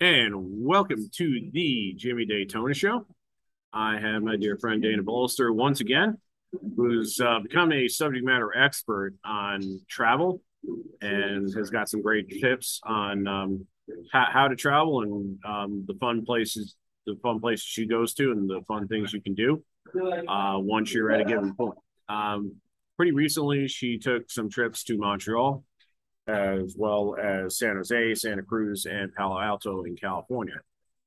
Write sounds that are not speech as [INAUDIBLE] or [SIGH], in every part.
and welcome to the Jimmy Daytona Show. I have my dear friend Dana Bullister once again, who's uh, become a subject matter expert on travel and has got some great tips on um, how, how, to travel and um, the fun places, the fun places she goes to, and the fun things you can do uh, once you're at a given point. Um, pretty recently, she took some trips to Montreal as well as San Jose, Santa Cruz, and Palo Alto in California.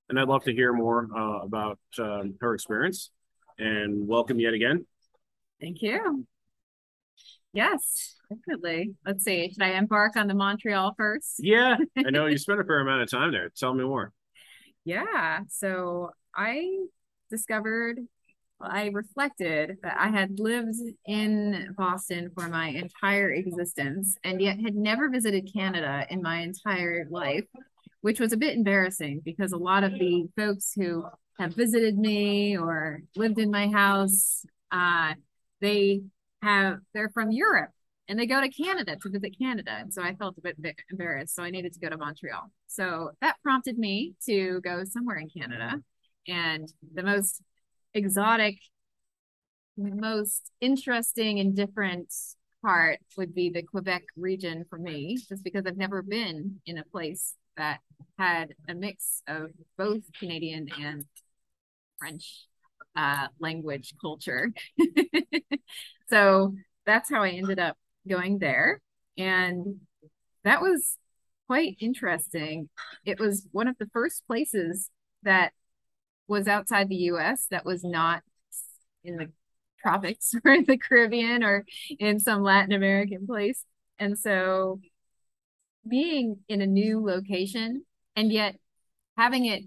And I'd love to hear more uh, about um, her experience. And welcome yet again. Thank you. Yes, definitely. Let's see. Should I embark on the Montreal first? Yeah, I know you [LAUGHS] spent a fair amount of time there. Tell me more. Yeah. So I discovered I reflected that I had lived in Boston for my entire existence and yet had never visited Canada in my entire life, which was a bit embarrassing because a lot of the folks who have visited me or lived in my house, uh, they have they're from Europe and they go to Canada to visit Canada. And so I felt a bit, bit embarrassed. So I needed to go to Montreal. So that prompted me to go somewhere in Canada. And the most exotic, most interesting and different part would be the Quebec region for me, just because I've never been in a place that had a mix of both Canadian and French uh, language culture. [LAUGHS] so that's how I ended up going there. And that was quite interesting. It was one of the first places that was outside the US that was not in the tropics [LAUGHS] or in the Caribbean or in some Latin American place. And so being in a new location and yet having it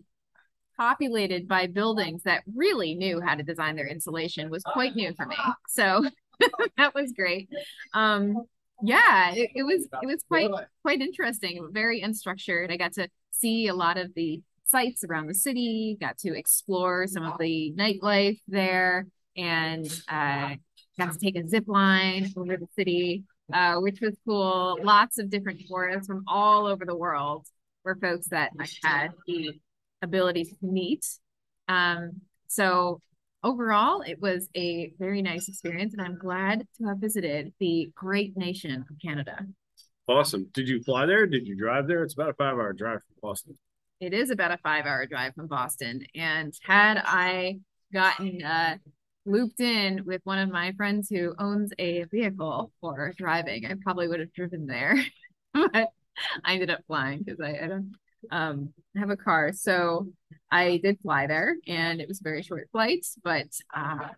populated by buildings that really knew how to design their insulation was quite new for me. So [LAUGHS] that was great. Um, yeah, it, it was it was quite quite interesting, very unstructured. I got to see a lot of the sites around the city, got to explore some of the nightlife there, and uh, got to take a zip line over the city, uh, which was cool. Lots of different tourists from all over the world were folks that I had the ability to meet. Um, so overall, it was a very nice experience, and I'm glad to have visited the great nation of Canada. Awesome. Did you fly there? Did you drive there? It's about a five hour drive from Boston it is about a five hour drive from Boston. And had I gotten uh, looped in with one of my friends who owns a vehicle for driving, I probably would have driven there. [LAUGHS] but I ended up flying because I, I, don't um, have a car. So I did fly there and it was very short flight, but uh,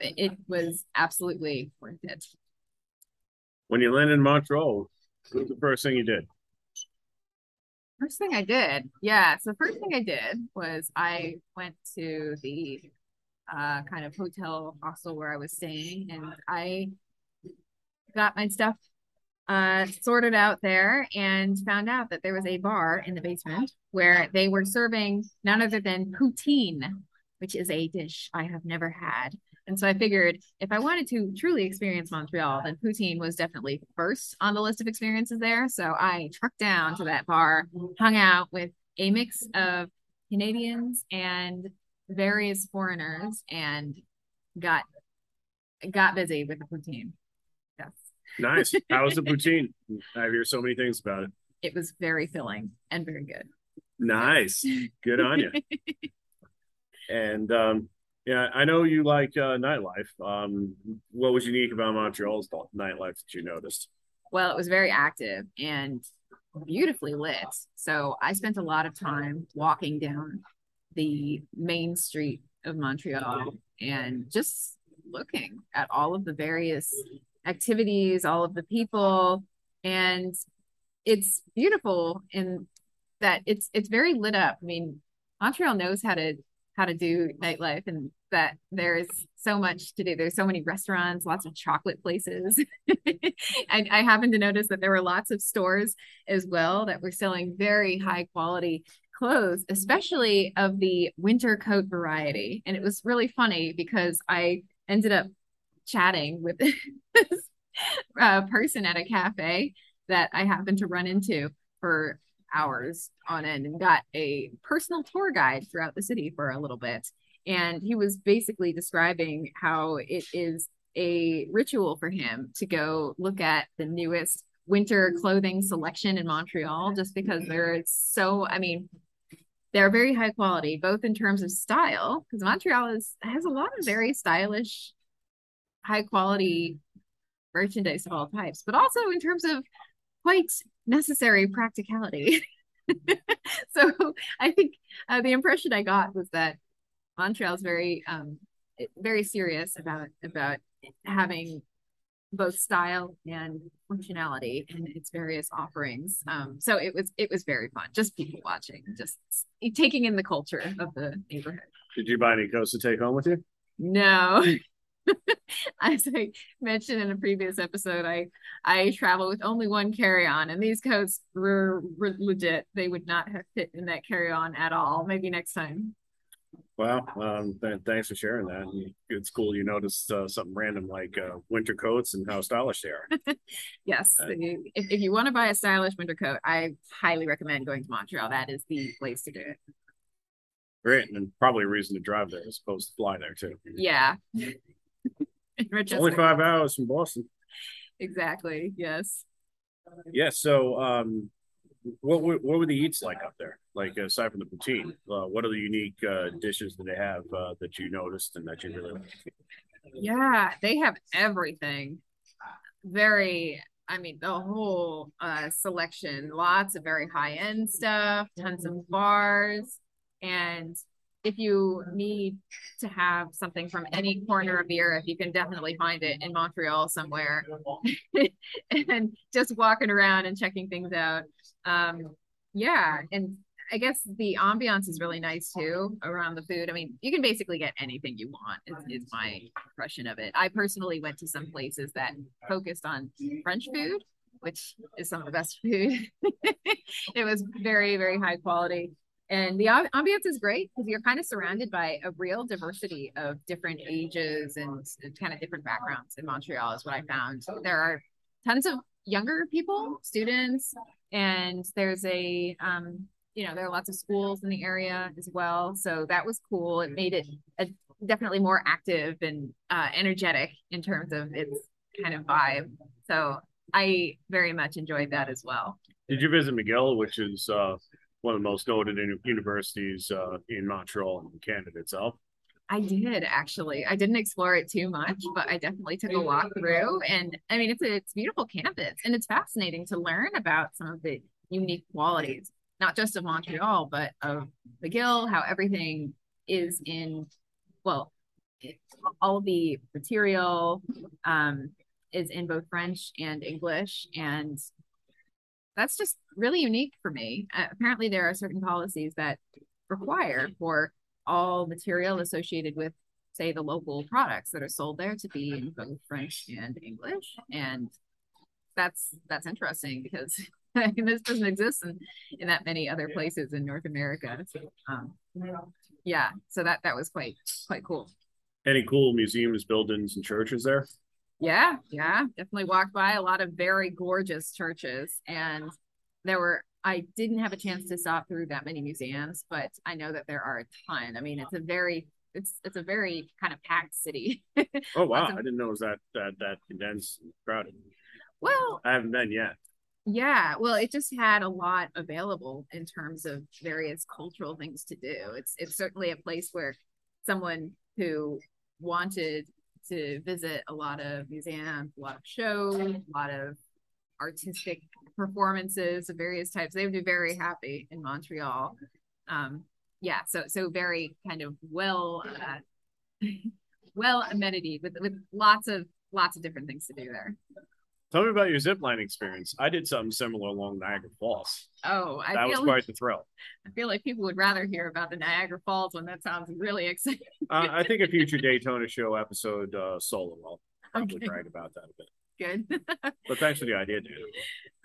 it was absolutely worth it. When you landed in Montreal, what was the first thing you did? First thing I did, yeah. So first thing I did was I went to the uh, kind of hotel hostel where I was staying, and I got my stuff uh, sorted out there and found out that there was a bar in the basement where they were serving none other than poutine, which is a dish I have never had. And so I figured if I wanted to truly experience Montreal, then poutine was definitely first on the list of experiences there. So I trucked down to that bar, hung out with a mix of Canadians and various foreigners, and got got busy with the poutine. Yes. Nice. [LAUGHS] How was the poutine? I hear so many things about it. It was very filling and very good. Nice. Good on you. [LAUGHS] and um, yeah, I know you like uh, nightlife. Um, what was unique about Montreal's nightlife that you noticed? Well, it was very active and beautifully lit. So I spent a lot of time walking down the main street of Montreal and just looking at all of the various activities, all of the people, and it's beautiful in that it's it's very lit up. I mean, Montreal knows how to how to do nightlife and that there's so much to do. There's so many restaurants, lots of chocolate places. [LAUGHS] I, I happened to notice that there were lots of stores as well that were selling very high quality clothes, especially of the winter coat variety. And it was really funny because I ended up chatting with [LAUGHS] this uh, person at a cafe that I happened to run into for hours on end and got a personal tour guide throughout the city for a little bit. And he was basically describing how it is a ritual for him to go look at the newest winter clothing selection in Montreal just because they're so, I mean, they're very high quality, both in terms of style, because Montreal is has a lot of very stylish, high quality merchandise of all types, but also in terms of quite necessary practicality. [LAUGHS] so I think uh, the impression I got was that Montreal is very, um, very serious about about having both style and functionality in its various offerings. Um, so it was it was very fun, just people watching, just taking in the culture of the neighborhood. Did you buy any coats to take home with you? No. [LAUGHS] [LAUGHS] As I mentioned in a previous episode, I I travel with only one carry-on, and these coats were, were legit. They would not have fit in that carry-on at all. Maybe next time. Well, um, th- thanks for sharing that. It's cool you noticed uh, something random like uh, winter coats and how stylish they are. [LAUGHS] yes, uh, if, if you want to buy a stylish winter coat, I highly recommend going to Montreal. That is the place to do it. Great, and probably a reason to drive there as opposed to fly there too. Yeah. Only five hours from Boston. Exactly. Yes. Yeah. So, um, what what were the eats like up there? Like aside from the poutine, uh, what are the unique uh, dishes that they have uh, that you noticed and that you really like? Yeah, they have everything. Very, I mean, the whole uh, selection. Lots of very high end stuff. Tons of bars, and if you need to have something from any corner of the earth, you can definitely find it in Montreal somewhere. [LAUGHS] and just walking around and checking things out. Um, yeah, and I guess the ambiance is really nice too around the food. I mean, you can basically get anything you want. Is, is my impression of it. I personally went to some places that focused on French food, which is some of the best food. [LAUGHS] it was very, very high quality and the ambiance is great because you're kind of surrounded by a real diversity of different ages and kind of different backgrounds in Montreal is what I found. There are tons of younger people, students, and there's a um, you know, there are lots of schools in the area as well. So that was cool. It made it a, definitely more active and uh, energetic in terms of its kind of vibe. So I very much enjoyed that as well. Did you visit McGill, which is uh, one of the most noted universities uh, in Montreal and Canada itself. I did actually. I didn't explore it too much, but I definitely took a walk through. And I mean, it's a it's beautiful campus, and it's fascinating to learn about some of the unique qualities, not just of Montreal, but of McGill. How everything is in, well, all the material um, is in both French and English, and that's just really unique for me. Uh, apparently, there are certain policies that require for all material associated with, say, the local products that are sold there to be in both French and English, and that's that's interesting because [LAUGHS] this doesn't exist in, in that many other places in North America. So, um, yeah, so that that was quite quite cool. Any cool museums, buildings, and churches there? Yeah, yeah, definitely walked by a lot of very gorgeous churches, and there were. I didn't have a chance to stop through that many museums, but I know that there are a ton. I mean, it's a very it's it's a very kind of packed city. [LAUGHS] oh wow, I didn't know it was that that that condensed crowded. Well, I haven't been yet. Yeah, well, it just had a lot available in terms of various cultural things to do. It's it's certainly a place where someone who wanted to visit a lot of museums, a lot of shows, a lot of artistic performances of various types. They would be very happy in Montreal. Um, yeah, so so very kind of well uh, [LAUGHS] well amenity with with lots of lots of different things to do there. Tell me about your zip line experience. I did something similar along Niagara Falls. Oh, I that was quite the thrill. I feel like people would rather hear about the Niagara Falls when that sounds really exciting. uh, I think a future Daytona show episode uh, solo will probably okay. brag about that a bit. Good. but thanks for the idea, dude.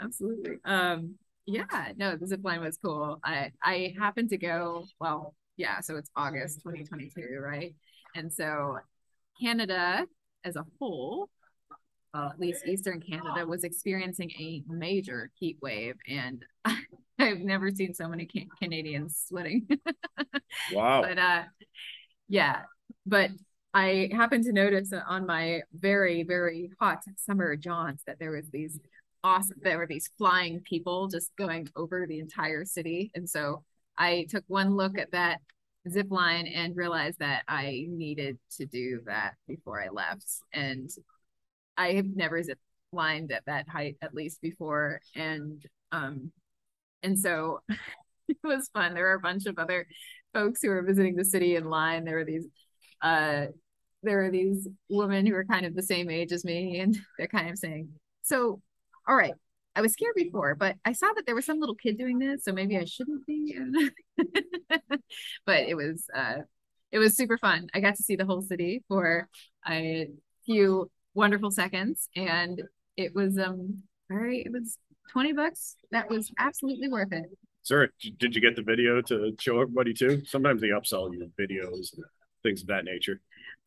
Absolutely. Um, yeah, no, the zip line was cool. I I happened to go. Well, yeah, so it's August 2022, right? And so Canada as a whole at least Eastern Canada, was experiencing a major heat wave. And [LAUGHS] I've never seen so many can- Canadians sweating. [LAUGHS] wow. But uh, yeah, but I happened to notice on my very, very hot summer jaunts that there was these awesome, there were these flying people just going over the entire city. And so I took one look at that zip line and realized that I needed to do that before I left. And I have never zip lined at that height at least before. And um and so [LAUGHS] it was fun. There were a bunch of other folks who were visiting the city in line. There were these uh there are these women who are kind of the same age as me, and [LAUGHS] they're kind of saying, So, all right, I was scared before, but I saw that there was some little kid doing this, so maybe I shouldn't be. [LAUGHS] but it was uh it was super fun. I got to see the whole city for a few wonderful seconds and it was um very it was 20 bucks. That was absolutely worth it. Sir, did you get the video to show everybody too? Sometimes they upsell you videos and things of that nature.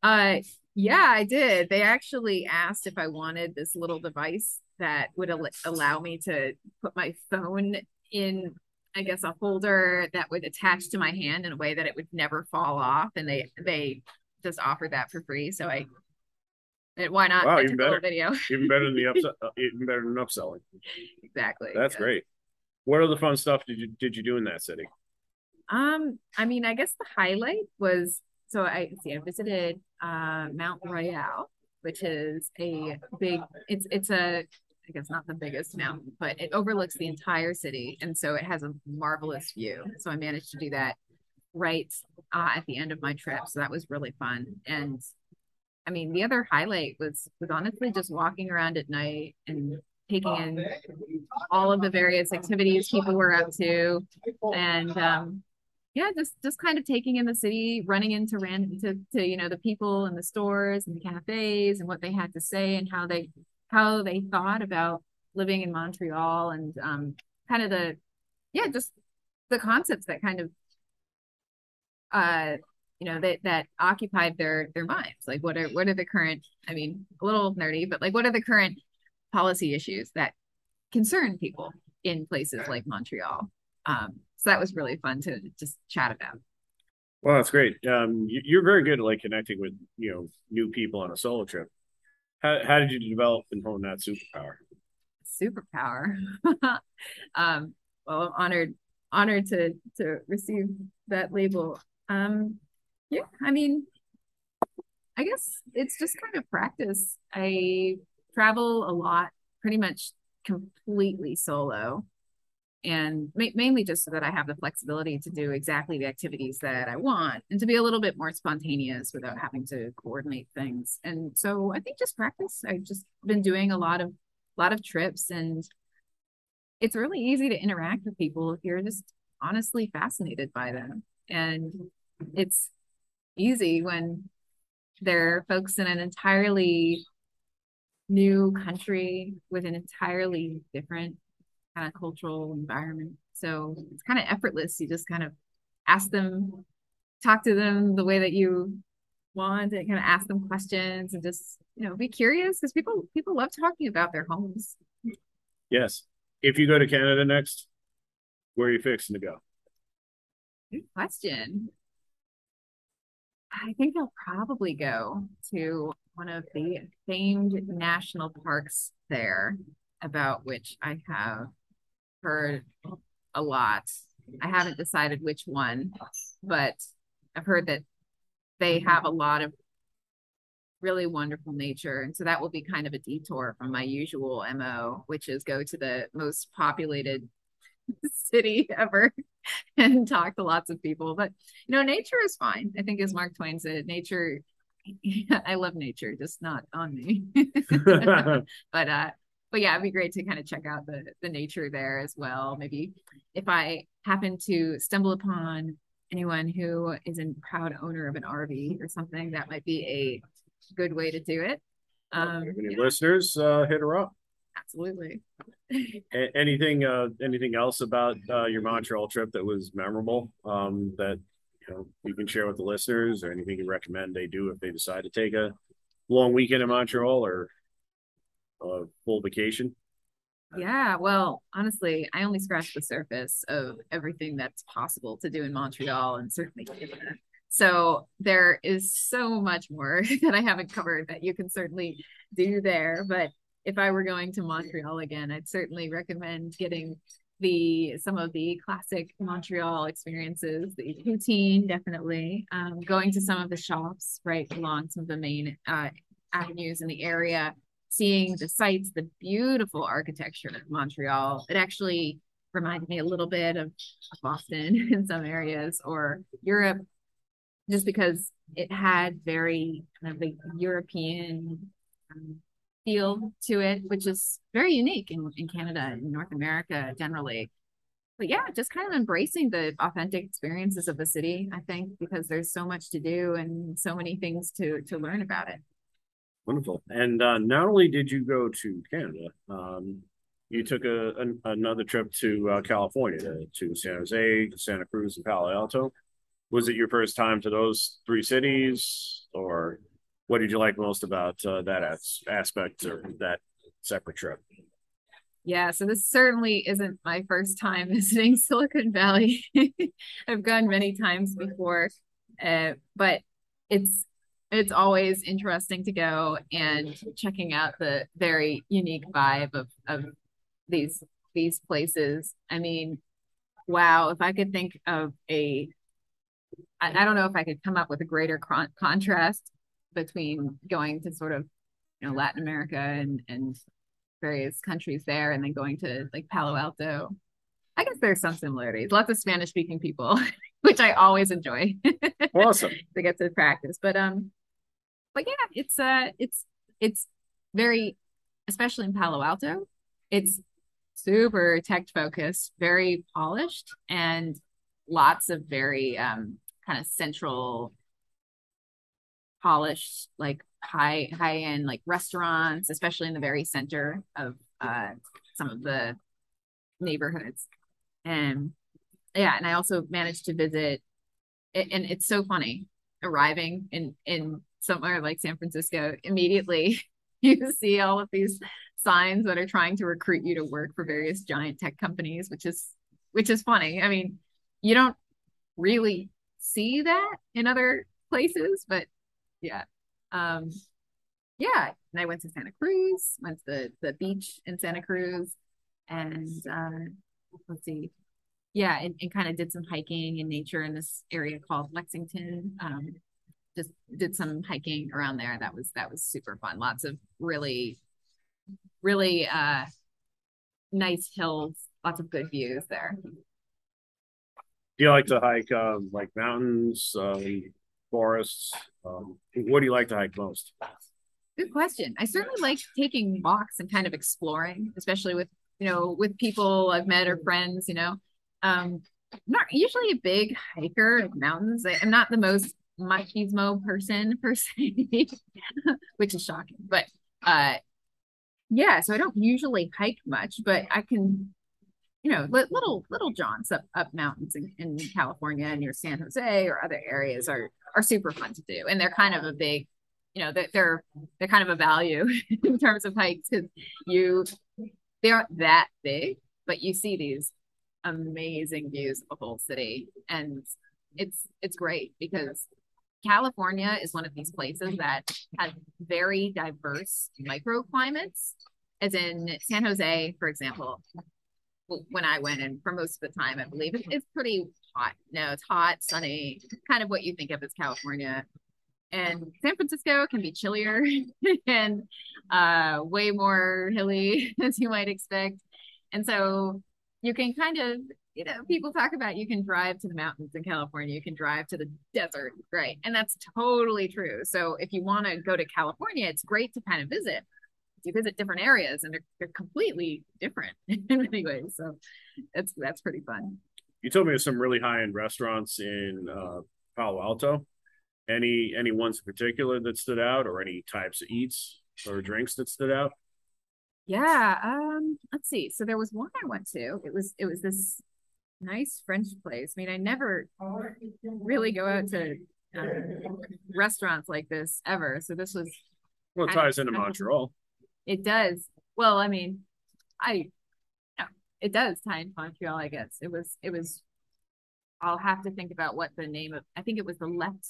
Uh yeah, I did. They actually asked if I wanted this little device that would al- allow me to put my phone in I guess a holder that would attach to my hand in a way that it would never fall off and they they just offered that for free. So I and why not? Wow, I even took a little better. video. Even better than the upsell, [LAUGHS] uh, even better than upselling. exactly. That's Yeah. great. What other fun stuff did you did you do in that city? Um, I mean, I guess the highlight was so I see I visited uh Mount Royal, which is a big it's it's a I guess not the biggest mountain, but it overlooks the entire city. And so it has a marvelous view. So I managed to do that right uh, at the end of my trip. So that was really fun. And I mean, the other highlight was was honestly just walking around at night and taking in all of the various activities people were up to and um yeah just just kind of taking in the city running into random to, to you know the people and the stores and the cafes and what they had to say and how they how they thought about living in montreal and um kind of the yeah just the concepts that kind of uh you know that that occupied their their minds. Like what are what are the current i mean a little nerdy but like what are the current policy issues that concern people in places like montreal? Um so that was really fun to just chat about Well, that's great. Um, you, you're very good at like connecting with you know new people on a solo trip. How how did you develop and hone that superpower? superpower [LAUGHS] um well i'm honored honored to to receive that label um yeah i mean i guess it's just kind of practice i travel a lot pretty much completely solo and ma- mainly just so that i have the flexibility to do exactly the activities that i want and to be a little bit more spontaneous without having to coordinate things. And so i think just practice i've just been doing a lot of lot of trips and it's really easy to interact with people if you're just honestly fascinated by them. And it's easy when they're folks in an entirely new country with an entirely different kind of cultural environment. So it's kind of effortless. You just kind of ask them talk to them the way that you want. And kind of ask them questions and just you know be curious because people people love talking about their homes. Yes. If you go to Canada next, where are you fixing to go? good question. I think i'll probably go to one of the famed national parks there about which i have heard a lot i haven't decided which one but i've heard that they have a lot of really wonderful nature. And so that will be kind of a detour from my usual MO, which is go to the most populated [LAUGHS] city ever [LAUGHS] and talk to lots of people. But you know, nature is fine. I think as Mark Twain said, nature [LAUGHS] I love nature, just not on me. but uh but yeah, it'd be great to kind of check out the the nature there as well. Maybe if I happen to stumble upon anyone who is a proud owner of an RV or something, that might be a good way to do it. Um, Any yeah, listeners, uh, hit her up. absolutely. [LAUGHS] A- anything uh anything else about uh your Montreal trip that was memorable um that you know you can share with the listeners or anything you recommend they do if they decide to take a long weekend in Montreal or a full vacation? Yeah, well, honestly, I only scratched the surface of everything that's possible to do in Montreal and certainly Canada. So there is so much more [LAUGHS] that I haven't covered that you can certainly do there. But if I were going to Montreal again, I'd certainly recommend getting the some of the classic Montreal experiences, the poutine, definitely. Um, going to some of the shops right along some of the main uh, avenues in the area, seeing the sights, the beautiful architecture of Montreal. It actually reminded me a little bit of Boston [LAUGHS] in some areas or Europe, just because it had very kind of like European um, feel to it, which is very unique in, in Canada and North America generally. But yeah, just kind of embracing the authentic experiences of the city, I think, because there's so much to do and so many things to to learn about it. Wonderful. And uh, not only did you go to Canada, um, you took a, an, another trip to uh, California, to, to San Jose, Santa Cruz, and Palo Alto. Was it your first time to those three cities, or what did you like most about uh, that as- aspect or that separate trip? Yeah, so this certainly isn't my first time [LAUGHS] visiting Silicon Valley. [LAUGHS] I've gone many times before, uh, but it's it's always interesting to go and checking out the very unique vibe of of these these places. I mean, wow, if I could think of a I, I don't know if I could come up with a greater con- contrast between going to sort of you know Latin America and and various countries there and then going to like Palo Alto. I guess there's some similarities. Lots of Spanish speaking people, [LAUGHS] which I always enjoy. Awesome. [LAUGHS] to get to practice. But um but yeah, it's uh it's it's very especially in Palo Alto, it's super tech focused, very polished and lots of very um kind of central polished like high high end like restaurants especially in the very center of uh some of the neighborhoods. And yeah and i also managed to visit and it's so funny arriving in in somewhere like san francisco immediately [LAUGHS] you see all of these signs that are trying to recruit you to work for various giant tech companies which is which is funny i mean you don't really see that in other places but yeah. Um, yeah. And I went to Santa Cruz, went to the, the beach in Santa Cruz, and uh, let's see. Yeah, and, and kind of did some hiking in nature in this area called Lexington. Um, just did some hiking around there. That was that was super fun. Lots of really, really uh, nice hills. Lots of good views there. Do you like to hike um, like mountains, um, forests? Um, what do you like to hike most? Good question. I certainly like taking walks and kind of exploring, especially with you know with people I've met or friends. You know, um, I'm not usually a big hiker of mountains. I, am not the most machismo person per se, [LAUGHS] which is shocking. But uh, yeah, so I don't usually hike much, but I can you know, little little jaunts up up mountains in, in California near San Jose or other areas are are super fun to do, and they're kind of a big, you know, they're they're, they're kind of a value [LAUGHS] in terms of hikes because you they aren't that big, but you see these amazing views of the whole city, and it's it's great because California is one of these places that has very diverse microclimates. As in San Jose, for example, when I went, and for most of the time, I believe it's pretty hot. No, it's hot, sunny, kind of what you think of as California. And San Francisco can be chillier [LAUGHS] and uh, way more hilly, [LAUGHS] as you might expect. And so you can kind of, you know, people talk about you can drive to the mountains in California, you can drive to the desert, right? And that's totally true. So if you want to go to California, it's great to kind of visit you visit different areas and they're, they're completely different [LAUGHS] in many ways. So that's that's pretty fun. You told me of some really high end restaurants in uh, Palo Alto. Any any ones in particular that stood out, or any types of eats or drinks that stood out? Yeah. Um. Let's see. So there was one I went to. It was it was this nice French place. I mean, I never really go out to uh, restaurants like this ever. So this was well, it ties into Montreal. It does. Well, I mean, I it does tie into Montreal, I guess. It was it was I'll have to think about what the name of I think it was the left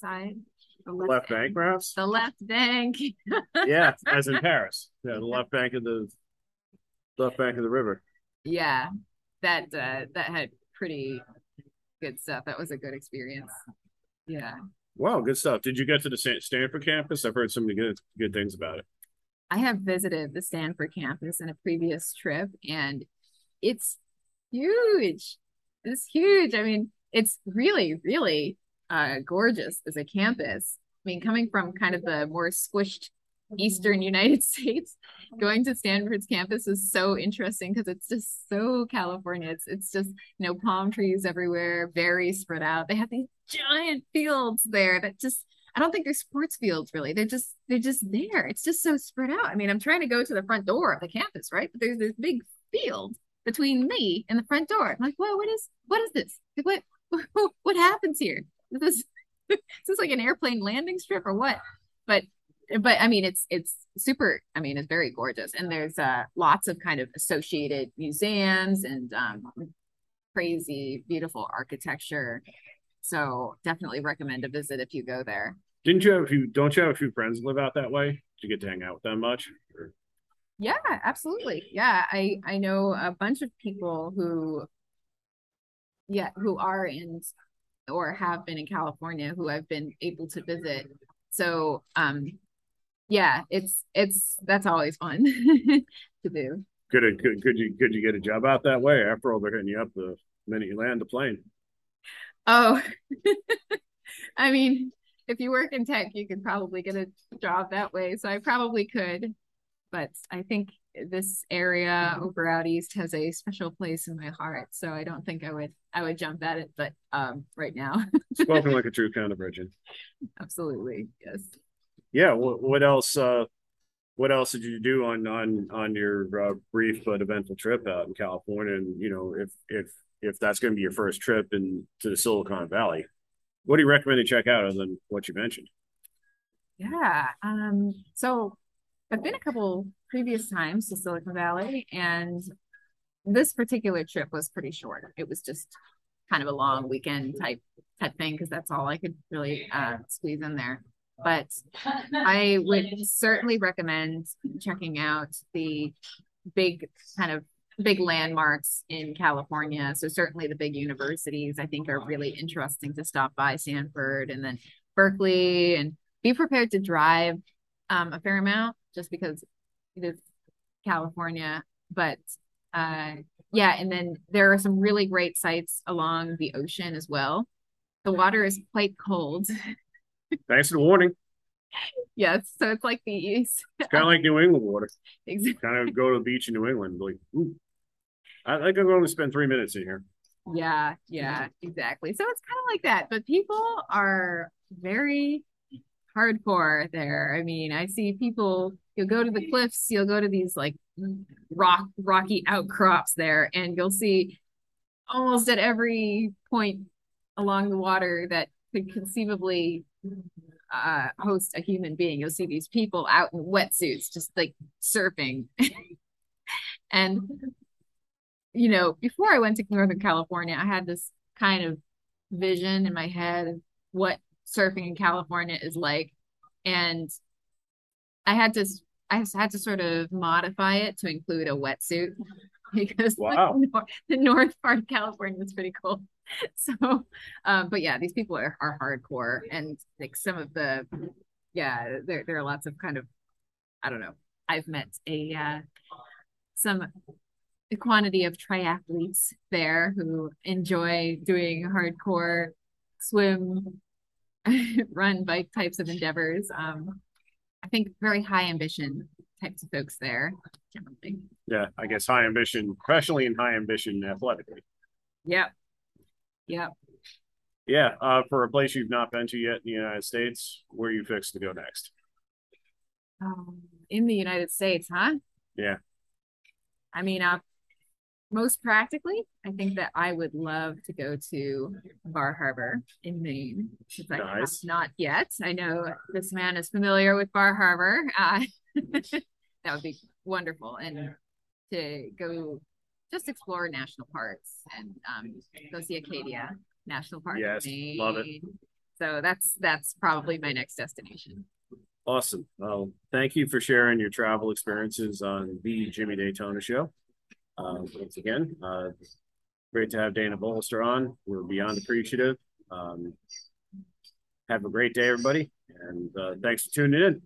side. The left, left bank, perhaps? The left bank. [LAUGHS] yeah, as in Paris. Yeah, the left bank of the left bank of the river. Yeah. That uh that had pretty good stuff. That was a good experience. Yeah. Wow, good stuff. Did you get to the Stanford campus? I've heard so many good good things about it. I have visited the Stanford campus in a previous trip, and it's huge. It's huge. I mean, it's really, really uh, gorgeous as a campus. I mean, coming from kind of the more squished eastern mm-hmm. United [LAUGHS] States, mm-hmm. going to Stanford's campus is so interesting because it's just so California. It's it's just you know palm trees everywhere, very spread out. They have these giant fields there that just I don't think they're sports fields really. They're just they're just there. It's just so spread out. I mean, I'm trying to go to the front door of the campus, right? But there's this big field between me and the front door. I'm like, whoa, what is what is this? Like, what [LAUGHS] what happens here? This [LAUGHS] is this like an airplane landing strip or what? But but I mean, it's it's super. I mean, it's very gorgeous, and there's uh lots of kind of associated museums and um crazy beautiful architecture. So definitely recommend a visit if you go there. Didn't you have a few? Don't you have a few friends live out that way? Do you get to hang out with them much? Or? Yeah, absolutely. Yeah, I I know a bunch of people who, yeah, who are in or have been in California who I've been able to visit. So, um, yeah, it's it's that's always fun [LAUGHS] to do. Could could could you could you get a job out that way? After all, they're hitting you up the minute you land the plane. Oh, [LAUGHS] I mean, if you work in tech, you could probably get a job that way. So I probably could, but I think this area over out east has a special place in my heart. So I don't think I would I would jump at it, but um, right now. [LAUGHS] Spoken like a true kind of virgin. Absolutely, yes yeah, what, what else? Uh, what else did you do on on on your uh, brief but eventful trip out in California? And you know, if if if that's going to be your first trip into the Silicon Valley, what do you recommend to check out other than what you mentioned? Yeah, um, so I've been a couple previous times to Silicon Valley, and this particular trip was pretty short. It was just kind of a long weekend type type thing because that's all I could really uh, squeeze in there but I would certainly recommend checking out the big kind of big landmarks in California. So certainly the big universities I think are really interesting to stop by Stanford and then Berkeley and be prepared to drive um, a fair amount just because it is California. But uh, yeah, and then there are some really great sites along the ocean as well. The water is quite cold Thanks for the warning. Yes, so it's like the east. It's kind of like New England water. [LAUGHS] Exactly. Kind of go to the beach in New England, like, ooh, I think I'm going to spend three minutes in here. Yeah, yeah, exactly. So it's kind of like that, but people are very hardcore there. I mean, I see people. You'll go to the cliffs. You'll go to these like rock, rocky outcrops there, and you'll see almost at every point along the water that could conceivably uh, host a human being. You'll see these people out in wetsuits, just like surfing. [LAUGHS] and, you know, before I went to Northern California, I had this kind of vision in my head of what surfing in California is like. And I had to, I had to sort of modify it to include a wetsuit [LAUGHS] because wow. the, north, the north part of California is pretty cold. [LAUGHS] so um but yeah these people are, are hardcore and like some of the yeah there, there are lots of kind of i don't know i've met a uh some a quantity of triathletes there who enjoy doing hardcore swim [LAUGHS] run bike types of endeavors. Um i think very high ambition types of folks there. Generally yeah i guess high ambition professionally and high ambition athletically. Yeah yeah. Yeah. Uh, for a place you've not been to yet in the United States, where you fixed to go next? Um, in the United States, huh? Yeah. I mean, uh, most practically, I think that I would love to go to Bar Harbor in Maine, which I have not yet. I know this man is familiar with Bar Harbor. Uh, [LAUGHS] that would be wonderful, and to go just explore national parks and um, go see Acadia National Park. Yes, love it. So that's that's probably my next destination. Awesome. Well, thank you for sharing your travel experiences on the Jimmy Daytona Show. Uh, once again, uh, great to have Dana Bullister on. We're beyond appreciative. Um, have a great day, everybody, and uh, thanks for tuning in.